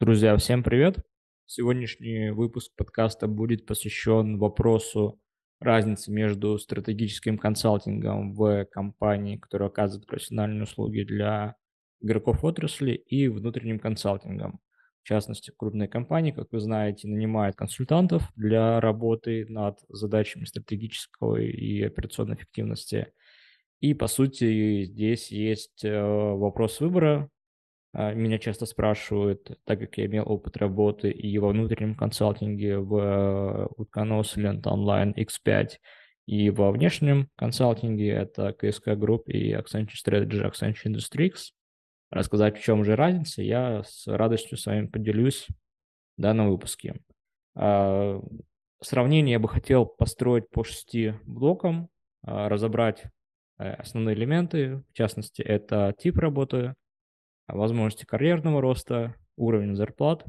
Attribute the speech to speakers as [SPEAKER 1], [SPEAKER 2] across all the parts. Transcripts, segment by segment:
[SPEAKER 1] Друзья, всем привет! Сегодняшний выпуск подкаста будет посвящен вопросу разницы между стратегическим консалтингом в компании, которая оказывает профессиональные услуги для игроков отрасли, и внутренним консалтингом. В частности, крупные компании, как вы знаете, нанимают консультантов для работы над задачами стратегической и операционной эффективности. И, по сути, здесь есть э, вопрос выбора, а, меня часто спрашивают, так как я имел опыт работы и во внутреннем консалтинге в Утконос, Лента Онлайн, X5, и во внешнем консалтинге это KSK Group и Accenture Strategy, Accenture Industries. Рассказать, в чем же разница, я с радостью с вами поделюсь в данном выпуске. А, сравнение я бы хотел построить по шести блокам, а, разобрать э, основные элементы, в частности, это тип работы, возможности карьерного роста, уровень зарплат,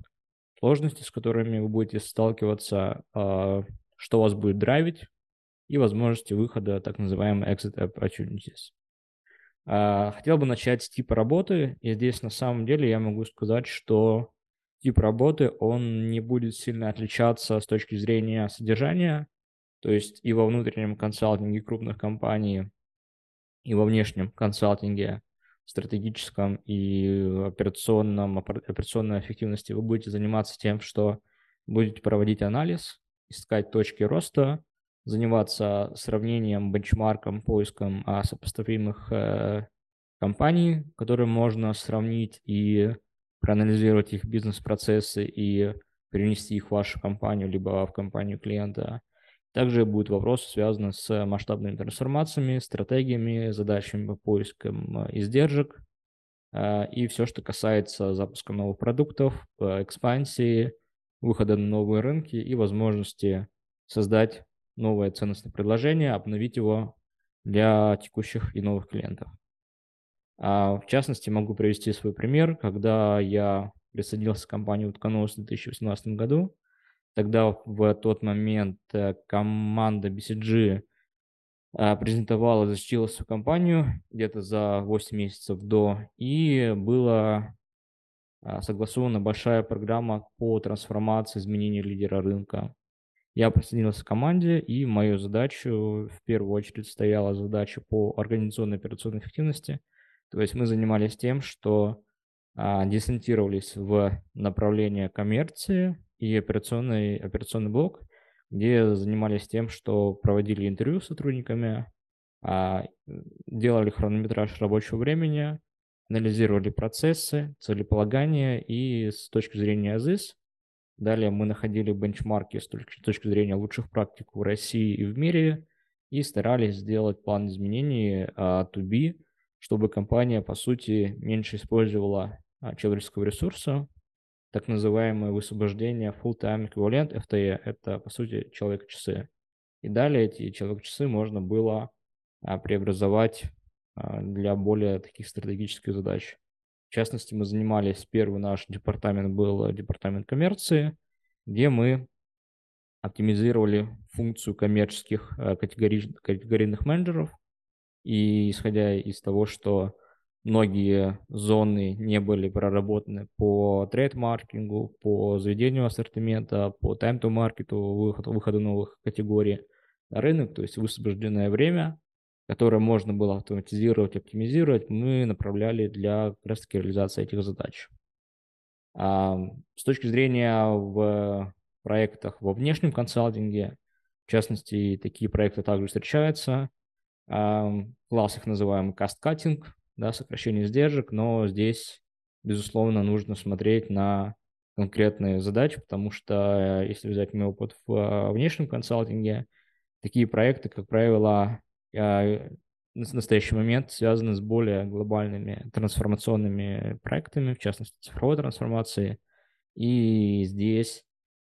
[SPEAKER 1] сложности, с которыми вы будете сталкиваться, а, что вас будет драйвить, и возможности выхода, так называемый exit opportunities. А, хотел бы начать с типа работы, и здесь на самом деле я могу сказать, что тип работы, он не будет сильно отличаться с точки зрения содержания, то есть и во внутреннем консалтинге крупных компаний, и во внешнем консалтинге стратегическом и операционном, операционной эффективности вы будете заниматься тем, что будете проводить анализ, искать точки роста, заниматься сравнением, бенчмарком, поиском а, сопоставимых э, компаний, которые можно сравнить и проанализировать их бизнес-процессы и перенести их в вашу компанию, либо в компанию клиента – также будет вопрос связан с масштабными трансформациями, стратегиями, задачами по поискам э, издержек э, и все, что касается запуска новых продуктов, э, экспансии, выхода на новые рынки и возможности создать новое ценностное предложение, обновить его для текущих и новых клиентов. А в частности, могу привести свой пример, когда я присоединился к компании Утконос в 2018 году, Тогда в тот момент э, команда BCG а, презентовала, защитила свою компанию где-то за 8 месяцев до, и была а, согласована большая программа по трансформации, изменению лидера рынка. Я присоединился к команде, и мою задачу в первую очередь стояла задача по организационной операционной эффективности. То есть мы занимались тем, что а, десантировались в направление коммерции, и операционный, операционный блок, где занимались тем, что проводили интервью с сотрудниками, а, делали хронометраж рабочего времени, анализировали процессы, целеполагания и с точки зрения АЗИС. Далее мы находили бенчмарки с точки зрения лучших практик в России и в мире и старались сделать план изменений а, to be, чтобы компания, по сути, меньше использовала а, человеческого ресурса, так называемое высвобождение full-time equivalent FTE, это, по сути, человек-часы. И далее эти человек-часы можно было а, преобразовать а, для более таких стратегических задач. В частности, мы занимались, первый наш департамент был департамент коммерции, где мы оптимизировали функцию коммерческих а, категори, категорийных менеджеров. И исходя из того, что многие зоны не были проработаны по трейд-маркетингу, по заведению ассортимента, по тайм-то-маркету, выходу, выходу новых категорий на рынок, то есть высвобожденное время, которое можно было автоматизировать, оптимизировать, мы направляли для как раз таки реализации этих задач. А, с точки зрения в проектах во внешнем консалтинге, в частности, такие проекты также встречаются. А, класс их называем cost-cutting, да, сокращение издержек, но здесь, безусловно, нужно смотреть на конкретные задачи, потому что э, если взять мой опыт в э, внешнем консалтинге, такие проекты, как правило, в настоящий момент связаны с более глобальными трансформационными проектами, в частности, цифровой трансформации. И здесь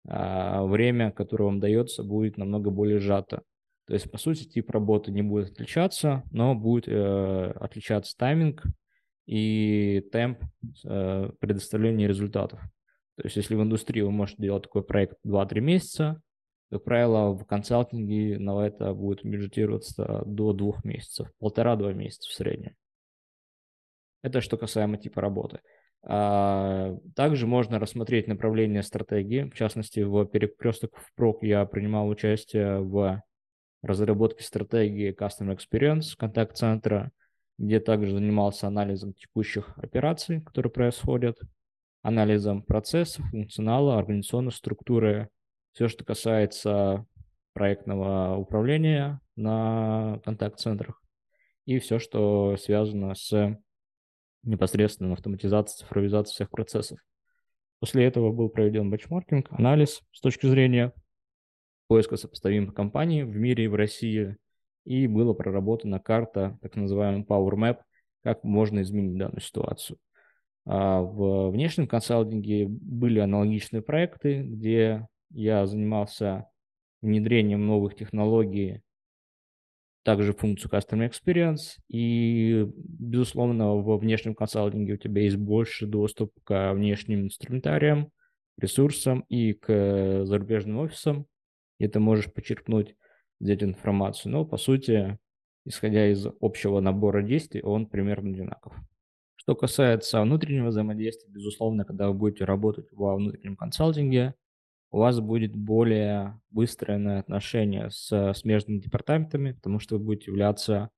[SPEAKER 1] а, время, которое вам дается, будет намного более сжато. То есть, по сути, тип работы не будет отличаться, но будет э, отличаться тайминг и темп э, предоставления результатов. То есть если в индустрии вы можете делать такой проект 2-3 месяца, как правило, в консалтинге на это будет бюджетироваться до двух месяцев, полтора-два месяца в среднем. Это что касаемо типа работы. А, также можно рассмотреть направление стратегии. В частности, в перекресток в прок я принимал участие в разработке стратегии Customer Experience контакт-центра, где также занимался анализом текущих операций, которые происходят, анализом процессов, функционала, организационной структуры, все, что касается проектного управления на контакт-центрах и все, что связано с непосредственно автоматизацией, цифровизацией всех процессов. После этого был проведен бенчмаркинг, анализ с точки зрения поиска сопоставимых компаний в мире и в России, и была проработана карта, так называемый Power Map, как можно изменить данную ситуацию. А в внешнем консалтинге были аналогичные проекты, где я занимался внедрением новых технологий, также функцию Customer Experience, и, безусловно, во внешнем консалтинге у тебя есть больше доступ к внешним инструментариям, ресурсам и к зарубежным офисам, и ты можешь почерпнуть взять информацию. Но, по сути, исходя из общего набора действий, он примерно одинаков. Что касается внутреннего взаимодействия, безусловно, когда вы будете работать во внутреннем консалтинге, у вас будет более выстроенное отношение с смежными департаментами, потому что вы будете являться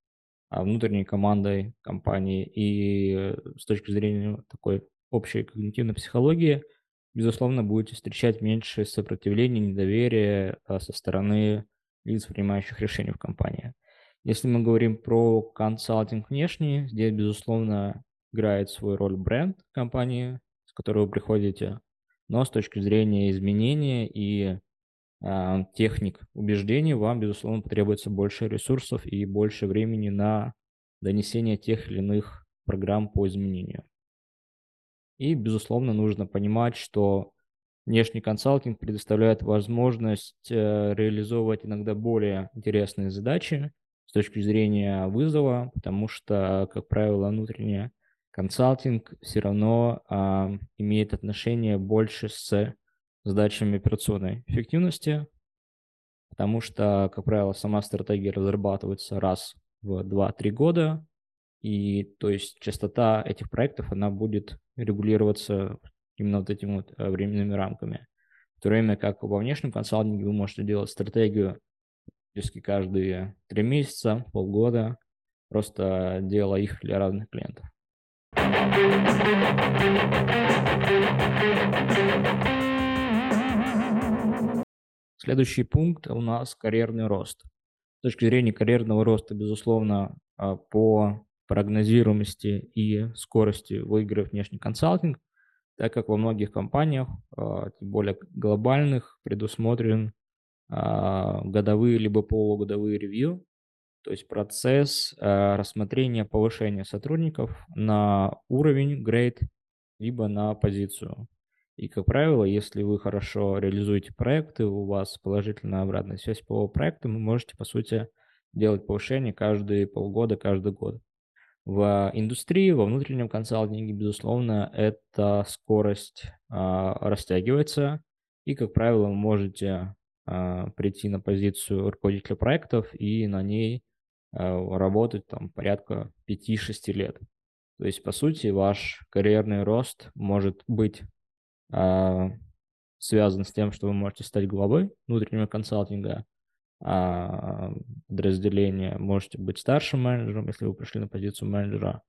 [SPEAKER 1] а, внутренней командой компании. И э, с точки зрения такой общей когнитивной психологии, безусловно, будете встречать меньше сопротивления, недоверия а, со стороны лиц, принимающих решения в компании. Если мы говорим про консалтинг внешний, здесь, безусловно, играет свою роль бренд компании, с которой вы приходите, но с точки зрения изменения и э, техник убеждений вам, безусловно, потребуется больше ресурсов и больше времени на донесение тех или иных программ по изменению. И, безусловно, нужно понимать, что внешний консалтинг предоставляет возможность э, реализовывать иногда более интересные задачи с точки зрения вызова, потому что, как правило, внутренняя консалтинг все равно а, имеет отношение больше с задачами операционной эффективности, потому что, как правило, сама стратегия разрабатывается раз в 2-3 года, и то есть частота этих проектов, она будет регулироваться именно вот этими вот э, временными рамками. В то время как во внешнем консалтинге вы можете делать стратегию практически каждые три месяца, полгода, просто делая их для разных клиентов. Следующий пункт у нас карьерный рост. С точки зрения карьерного роста, безусловно, а, по прогнозируемости и скорости выигрывает внешний консалтинг, так как во многих компаниях, а, тем более глобальных, предусмотрен а, годовые либо полугодовые ревью, то есть процесс э, рассмотрения повышения сотрудников на уровень, грейд, либо на позицию. И, как правило, если вы хорошо реализуете проекты, у вас положительная обратная связь по проекту, вы можете, по сути, делать повышение каждые полгода, каждый год. В индустрии, во внутреннем консалтинге, безусловно, эта скорость э, растягивается, и, как правило, вы можете э, прийти на позицию руководителя проектов и на ней работать там порядка 5-6 лет. То есть, по сути, ваш карьерный рост может быть э, связан с тем, что вы можете стать главой внутреннего консалтинга, э, подразделения, можете быть старшим менеджером, если вы пришли на позицию менеджера.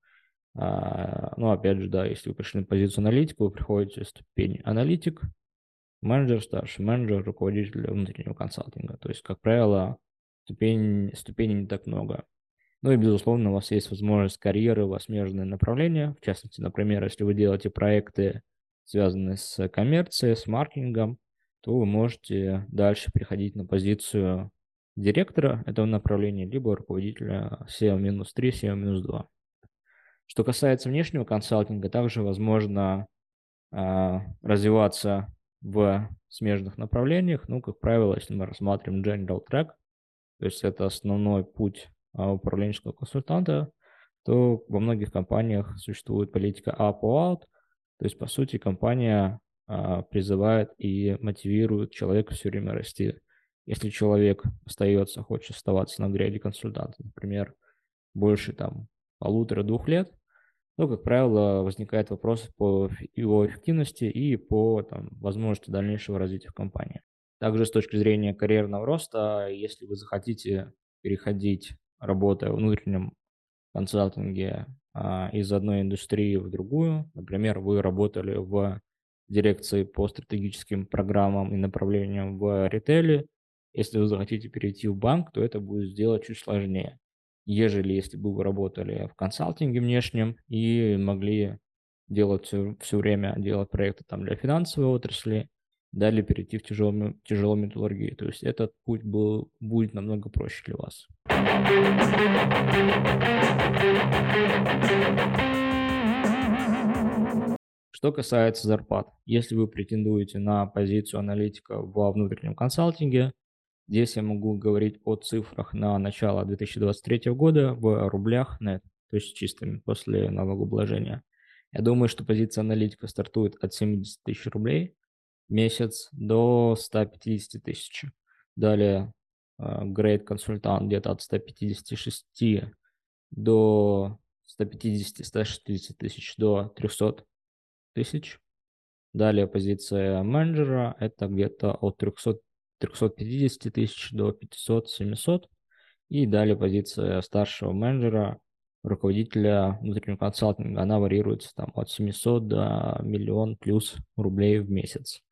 [SPEAKER 1] Э, ну, опять же, да, если вы пришли на позицию аналитика, вы приходите в ступень аналитик, менеджер, старший менеджер, руководитель внутреннего консалтинга. То есть, как правило, ступень, ступеней не так много. Ну и, безусловно, у вас есть возможность карьеры, у вас смежные направления. В частности, например, если вы делаете проекты, связанные с коммерцией, с маркетингом, то вы можете дальше приходить на позицию директора этого направления, либо руководителя SEO-3, SEO-2. Что касается внешнего консалтинга, также возможно э, развиваться в смежных направлениях. Ну, как правило, если мы рассматриваем General Track, то есть это основной путь а, управленческого консультанта, то во многих компаниях существует политика up or out, то есть, по сути, компания а, призывает и мотивирует человека все время расти. Если человек остается, хочет оставаться на гряде консультанта, например, больше там полутора-двух лет, то, как правило, возникает вопрос по его эффективности и по там, возможности дальнейшего развития в компании. Также с точки зрения карьерного роста, если вы захотите переходить, работая в внутреннем консалтинге а, из одной индустрии в другую, например, вы работали в дирекции по стратегическим программам и направлениям в ритейле, если вы захотите перейти в банк, то это будет сделать чуть сложнее, ежели если бы вы работали в консалтинге внешнем и могли делать все, все время, делать проекты там для финансовой отрасли, далее перейти в тяжелую, тяжелую металлургию. То есть этот путь был, будет намного проще для вас. Что касается зарплат, если вы претендуете на позицию аналитика во внутреннем консалтинге, здесь я могу говорить о цифрах на начало 2023 года в рублях нет, то есть чистыми после налогообложения. Я думаю, что позиция аналитика стартует от 70 тысяч рублей месяц до 150 тысяч. Далее грейд консультант где-то от 156 до 150-160 тысяч до 300 тысяч. Далее позиция менеджера это где-то от 300, 350 тысяч до 500-700. И далее позиция старшего менеджера, руководителя внутреннего консалтинга, она варьируется там от 700 до миллион плюс рублей в месяц.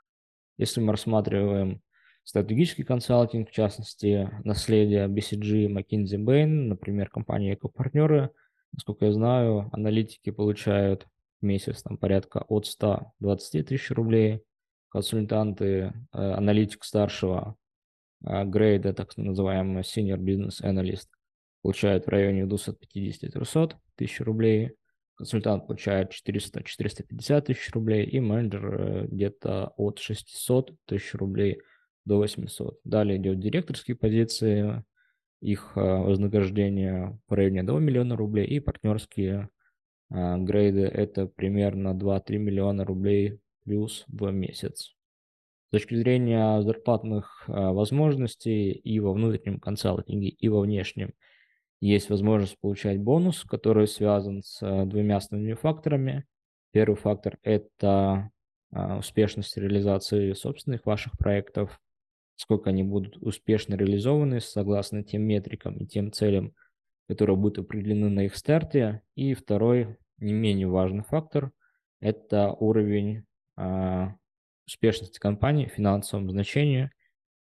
[SPEAKER 1] Если мы рассматриваем стратегический консалтинг, в частности, наследие BCG, McKinsey Bain, например, компания Экопартнеры, насколько я знаю, аналитики получают месяц там порядка от 120 тысяч рублей. Консультанты, э, аналитик старшего э, грейда, так называемый senior business analyst, получает в районе 250-300 тысяч рублей. Консультант получает 400-450 тысяч рублей и менеджер э, где-то от 600 тысяч рублей до 800. Далее идет директорские позиции, их вознаграждение в районе 2 миллиона рублей и партнерские а, грейды это примерно 2-3 миллиона рублей плюс в месяц. С точки зрения зарплатных возможностей и во внутреннем консалтинге, и во внешнем есть возможность получать бонус, который связан с а, двумя основными факторами. Первый фактор – это успешность реализации собственных ваших проектов, сколько они будут успешно реализованы согласно тем метрикам и тем целям, которые будут определены на их старте. И второй, не менее важный фактор, это уровень а, успешности компании в финансовом значении.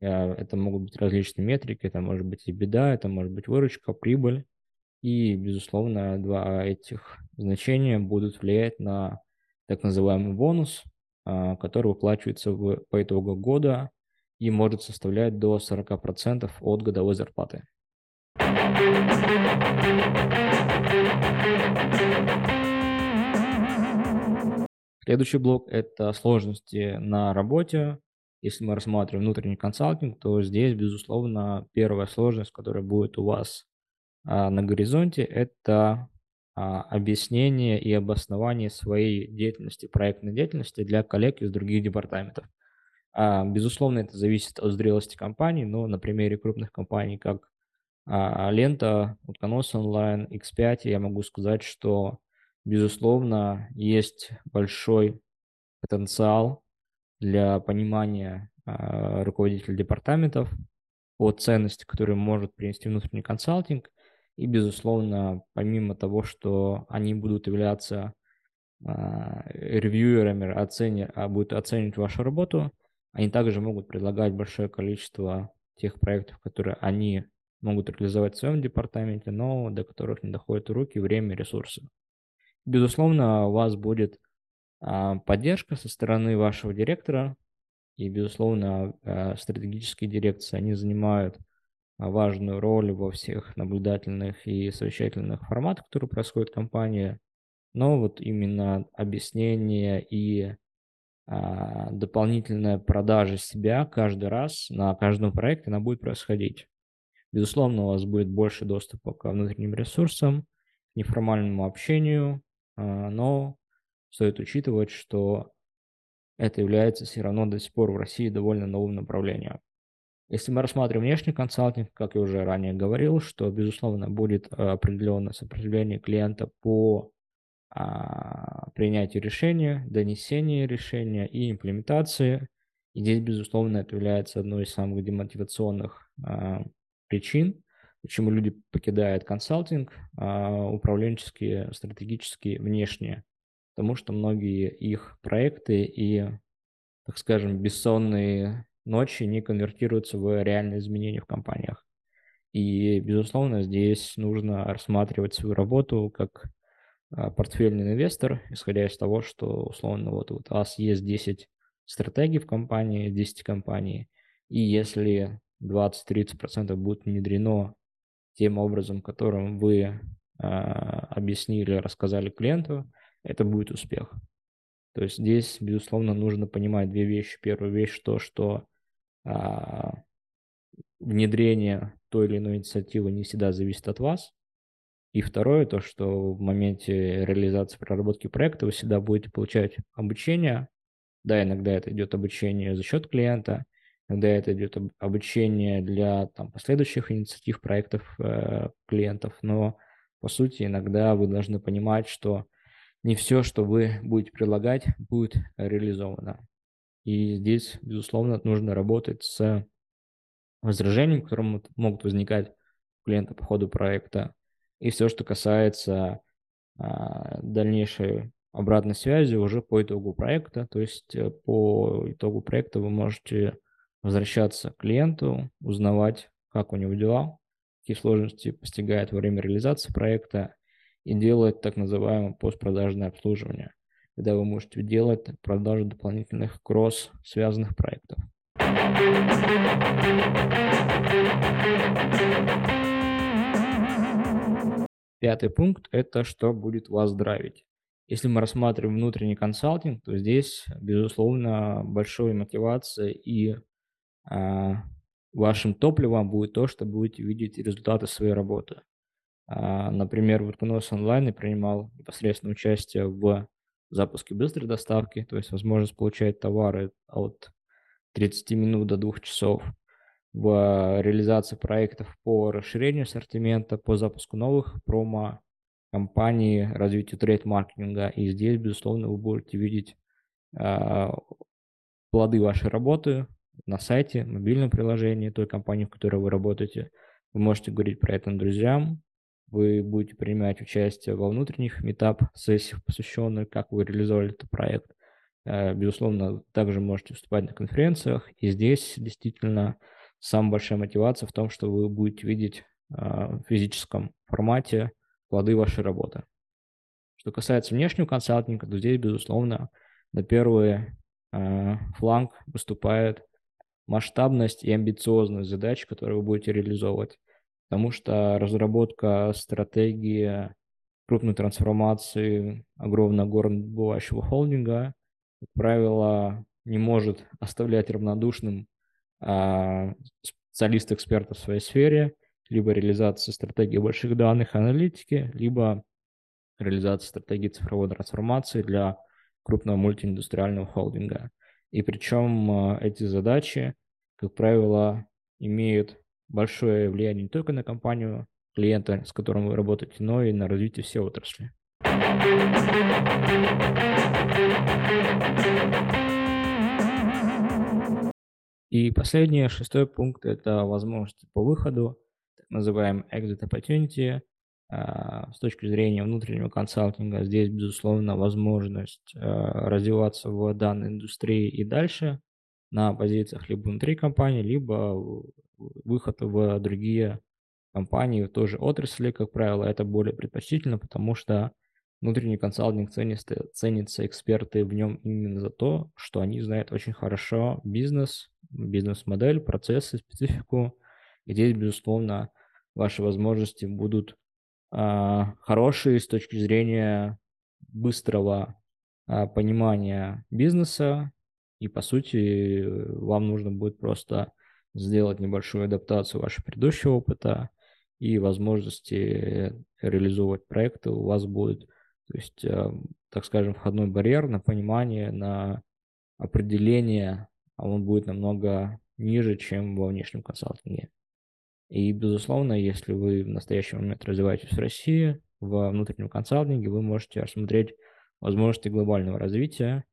[SPEAKER 1] А, это могут быть различные метрики, это может быть и беда, это может быть выручка, прибыль. И, безусловно, два этих значения будут влиять на так называемый бонус, а, который выплачивается в, по итогу года и может составлять до 40% от годовой зарплаты. Следующий блок – это сложности на работе. Если мы рассматриваем внутренний консалтинг, то здесь, безусловно, первая сложность, которая будет у вас а, на горизонте, это а, объяснение и обоснование своей деятельности, проектной деятельности для коллег из других департаментов. А, безусловно, это зависит от зрелости компании, но на примере крупных компаний, как а, лента утконос онлайн X5, я могу сказать, что, безусловно, есть большой потенциал для понимания а, руководителей департаментов о ценности, которые может принести внутренний консалтинг. И, безусловно, помимо того, что они будут являться а, ревьюерами, а будут оценивать вашу работу, они также могут предлагать большое количество тех проектов, которые они могут реализовать в своем департаменте, но до которых не доходят руки, время, ресурсы. Безусловно, у вас будет поддержка со стороны вашего директора, и, безусловно, а, стратегические дирекции, они занимают а, важную роль во всех наблюдательных и совещательных форматах, которые происходят в компании, но вот именно объяснение и а, дополнительная продажа себя каждый раз на каждом проекте, она будет происходить. Безусловно, у вас будет больше доступа к внутренним ресурсам, к неформальному общению, а, но стоит учитывать, что это является все равно до сих пор в России довольно новым направлением. Если мы рассматриваем внешний консалтинг, как я уже ранее говорил, что, безусловно, будет э, определенное сопротивление клиента по а, принятию решения, донесению решения и имплементации. И здесь, безусловно, это является одной из самых демотивационных а, причин, почему люди покидают консалтинг, а, управленческие, стратегические, внешние. Потому что многие их проекты и, так скажем, бессонные ночи не конвертируются в реальные изменения в компаниях. И, безусловно, здесь нужно рассматривать свою работу как а, портфельный инвестор, исходя из того, что, условно, вот, вот у вас есть 10 стратегий в компании, 10 компаний, и если 20-30% будет внедрено тем образом, которым вы э, объяснили, рассказали клиенту, это будет успех. То есть здесь, безусловно, нужно понимать две вещи. Первая вещь то, что а, внедрение той или иной инициативы не всегда зависит от вас. И второе, то, что в моменте реализации проработки проекта вы всегда будете получать обучение. Да, иногда это идет обучение за счет клиента, иногда это идет обучение для там, последующих инициатив проектов э, клиентов, но по сути иногда вы должны понимать, что не все, что вы будете предлагать, будет реализовано. И здесь, безусловно, нужно работать с возражениями, которые могут возникать у клиента по ходу проекта. И все, что касается а, дальнейшей обратной связи уже по итогу проекта. То есть э, по итогу проекта вы можете возвращаться к клиенту, узнавать, как у него дела, какие сложности постигает во время реализации проекта и делать так называемое постпродажное обслуживание, когда вы можете делать продажу дополнительных кросс связанных проектов. Пятый пункт – это что будет вас драйвить. Если мы рассматриваем внутренний консалтинг, то здесь, безусловно, большой мотивация и а, вашим топливом будет то, что будете видеть результаты своей работы. А, например, Worknos онлайн принимал непосредственно участие в запуске быстрой доставки, то есть возможность получать товары от 30 минут до 2 часов, в реализации проектов по расширению ассортимента, по запуску новых промо, компании, развитию трейд-маркетинга. И здесь, безусловно, вы будете видеть э, плоды вашей работы на сайте, мобильном приложении той компании, в которой вы работаете. Вы можете говорить про это друзьям, вы будете принимать участие во внутренних метап-сессиях, посвященных, как вы реализовали этот проект. Э, безусловно, также можете выступать на конференциях. И здесь действительно самая большая мотивация в том, что вы будете видеть э, в физическом формате плоды вашей работы. Что касается внешнего консалтинга, то здесь, безусловно, на первый э, фланг выступает масштабность и амбициозность задач, которые вы будете реализовывать потому что разработка стратегии крупной трансформации огромного горнодобывающего холдинга, как правило, не может оставлять равнодушным а, специалист-экспертов в своей сфере, либо реализация стратегии больших данных аналитики, либо реализация стратегии цифровой трансформации для крупного мультииндустриального холдинга. И причем а, эти задачи, как правило, имеют большое влияние не только на компанию клиента, с которым вы работаете, но и на развитие всей отрасли. И последний, шестой пункт – это возможности по выходу, так называемый exit opportunity. А, с точки зрения внутреннего консалтинга здесь, безусловно, возможность а, развиваться в данной индустрии и дальше на позициях либо внутри компании, либо выход в другие компании, в той же отрасли, как правило, это более предпочтительно, потому что внутренний консалтинг ценится, ценится эксперты в нем именно за то, что они знают очень хорошо бизнес, бизнес-модель, процессы, специфику. И здесь, безусловно, ваши возможности будут а, хорошие с точки зрения быстрого а, понимания бизнеса, и, по сути, вам нужно будет просто сделать небольшую адаптацию вашего предыдущего опыта и возможности реализовывать проекты у вас будет. То есть, э, так скажем, входной барьер на понимание, на определения, а он будет намного ниже, чем во внешнем консалтинге. И, безусловно, если вы в настоящий момент развиваетесь в России, во внутреннем консалтинге вы можете рассмотреть возможности глобального развития,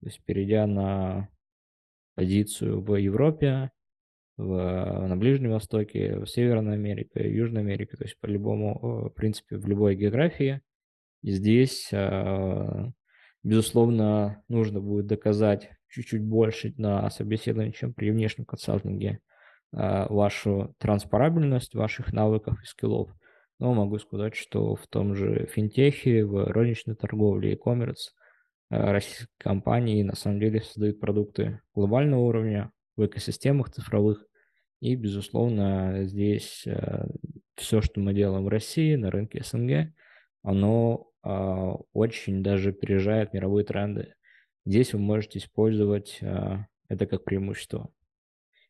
[SPEAKER 1] то есть перейдя на позицию в Европе, в, на Ближнем Востоке, в Северной Америке, Южной Америке, то есть по любому, в принципе, в любой географии. И здесь, а, безусловно, нужно будет доказать чуть-чуть больше на собеседовании, чем при внешнем консалтинге, а, вашу транспарабельность ваших навыков и скиллов. Но могу сказать, что в том же финтехе, в розничной торговле, e-commerce а, российские компании на самом деле создают продукты глобального уровня в экосистемах цифровых. И, безусловно, здесь а, все, что мы делаем в России, на рынке СНГ, оно очень даже опережает мировые тренды. Здесь вы можете использовать это как преимущество.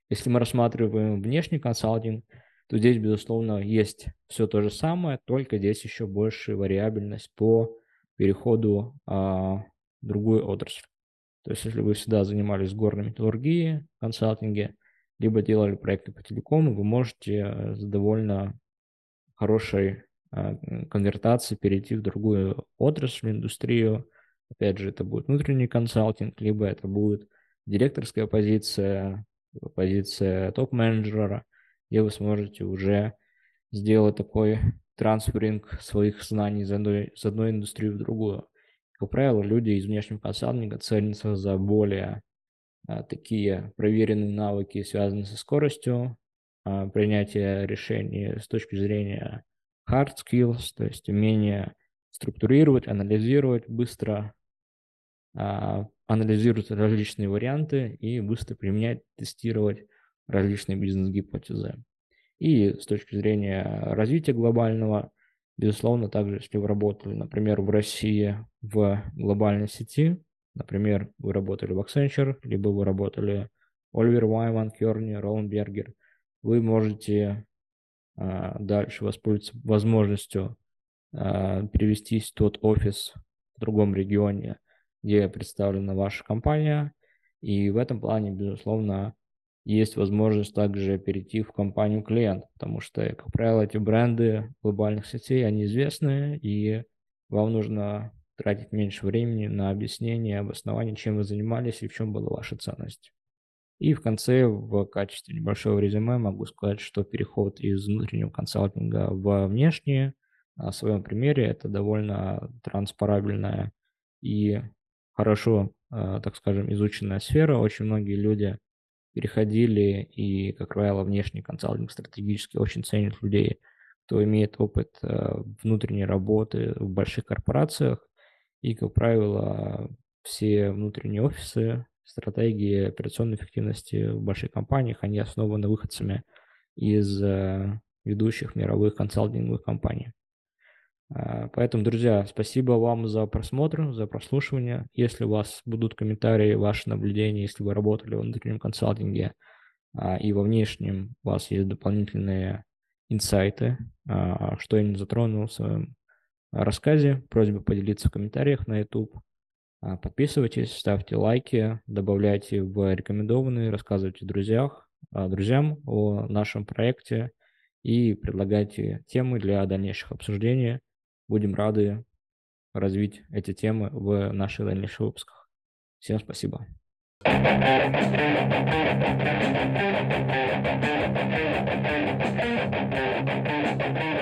[SPEAKER 1] Если мы рассматриваем внешний консалтинг, то здесь, безусловно, есть все то же самое, только здесь еще больше вариабельность по переходу а, в другую отрасль. То есть, если вы всегда занимались горной металлургией, консалтинге, либо делали проекты по телекому, вы можете с довольно хорошей а, конвертацией перейти в другую отрасль, индустрию. Опять же, это будет внутренний консалтинг, либо это будет директорская позиция, позиция топ-менеджера, где вы сможете уже сделать такой трансферинг своих знаний из одной, из одной индустрии в другую. Как правило, люди из внешнего консалтинга ценятся за более а, такие проверенные навыки, связанные со скоростью а, принятия решений с точки зрения hard skills, то есть умение структурировать, анализировать быстро, а, анализировать различные варианты и быстро применять, тестировать различные бизнес-гипотезы. И с точки зрения развития глобального, безусловно, также, если вы работали, например, в России в глобальной сети, например, вы работали в Accenture, либо вы работали Оливер Вайман, Керни, Роунбергер, вы можете а, дальше воспользоваться возможностью а, перевестись в тот офис в другом регионе, где представлена ваша компания. И в этом плане, безусловно, есть возможность также перейти в компанию клиент, потому что, как правило, эти бренды глобальных сетей, они известны, и вам нужно тратить меньше времени на объяснение, обоснование, чем вы занимались и в чем была ваша ценность. И в конце, в качестве небольшого резюме, могу сказать, что переход из внутреннего консалтинга в внешнее, на своем примере, это довольно транспарабельная и хорошо, э, так скажем, изученная сфера. Очень многие люди переходили, и, как правило, внешний консалтинг стратегически очень ценит людей, кто имеет опыт э, внутренней работы в больших корпорациях. И, как правило, все внутренние офисы, стратегии операционной эффективности в больших компаниях, они основаны выходцами из э, ведущих мировых консалтинговых компаний. А, поэтому, друзья, спасибо вам за просмотр, за прослушивание. Если у вас будут комментарии, ваши наблюдения, если вы работали в внутреннем консалтинге а, и во внешнем у вас есть дополнительные инсайты, а, что я не затронул в своем рассказе, просьба поделиться в комментариях на YouTube. Подписывайтесь, ставьте лайки, добавляйте в рекомендованные, рассказывайте друзьях, друзьям о нашем проекте и предлагайте темы для дальнейших обсуждений. Будем рады развить эти темы в наших дальнейших выпусках. Всем спасибо. Thank you.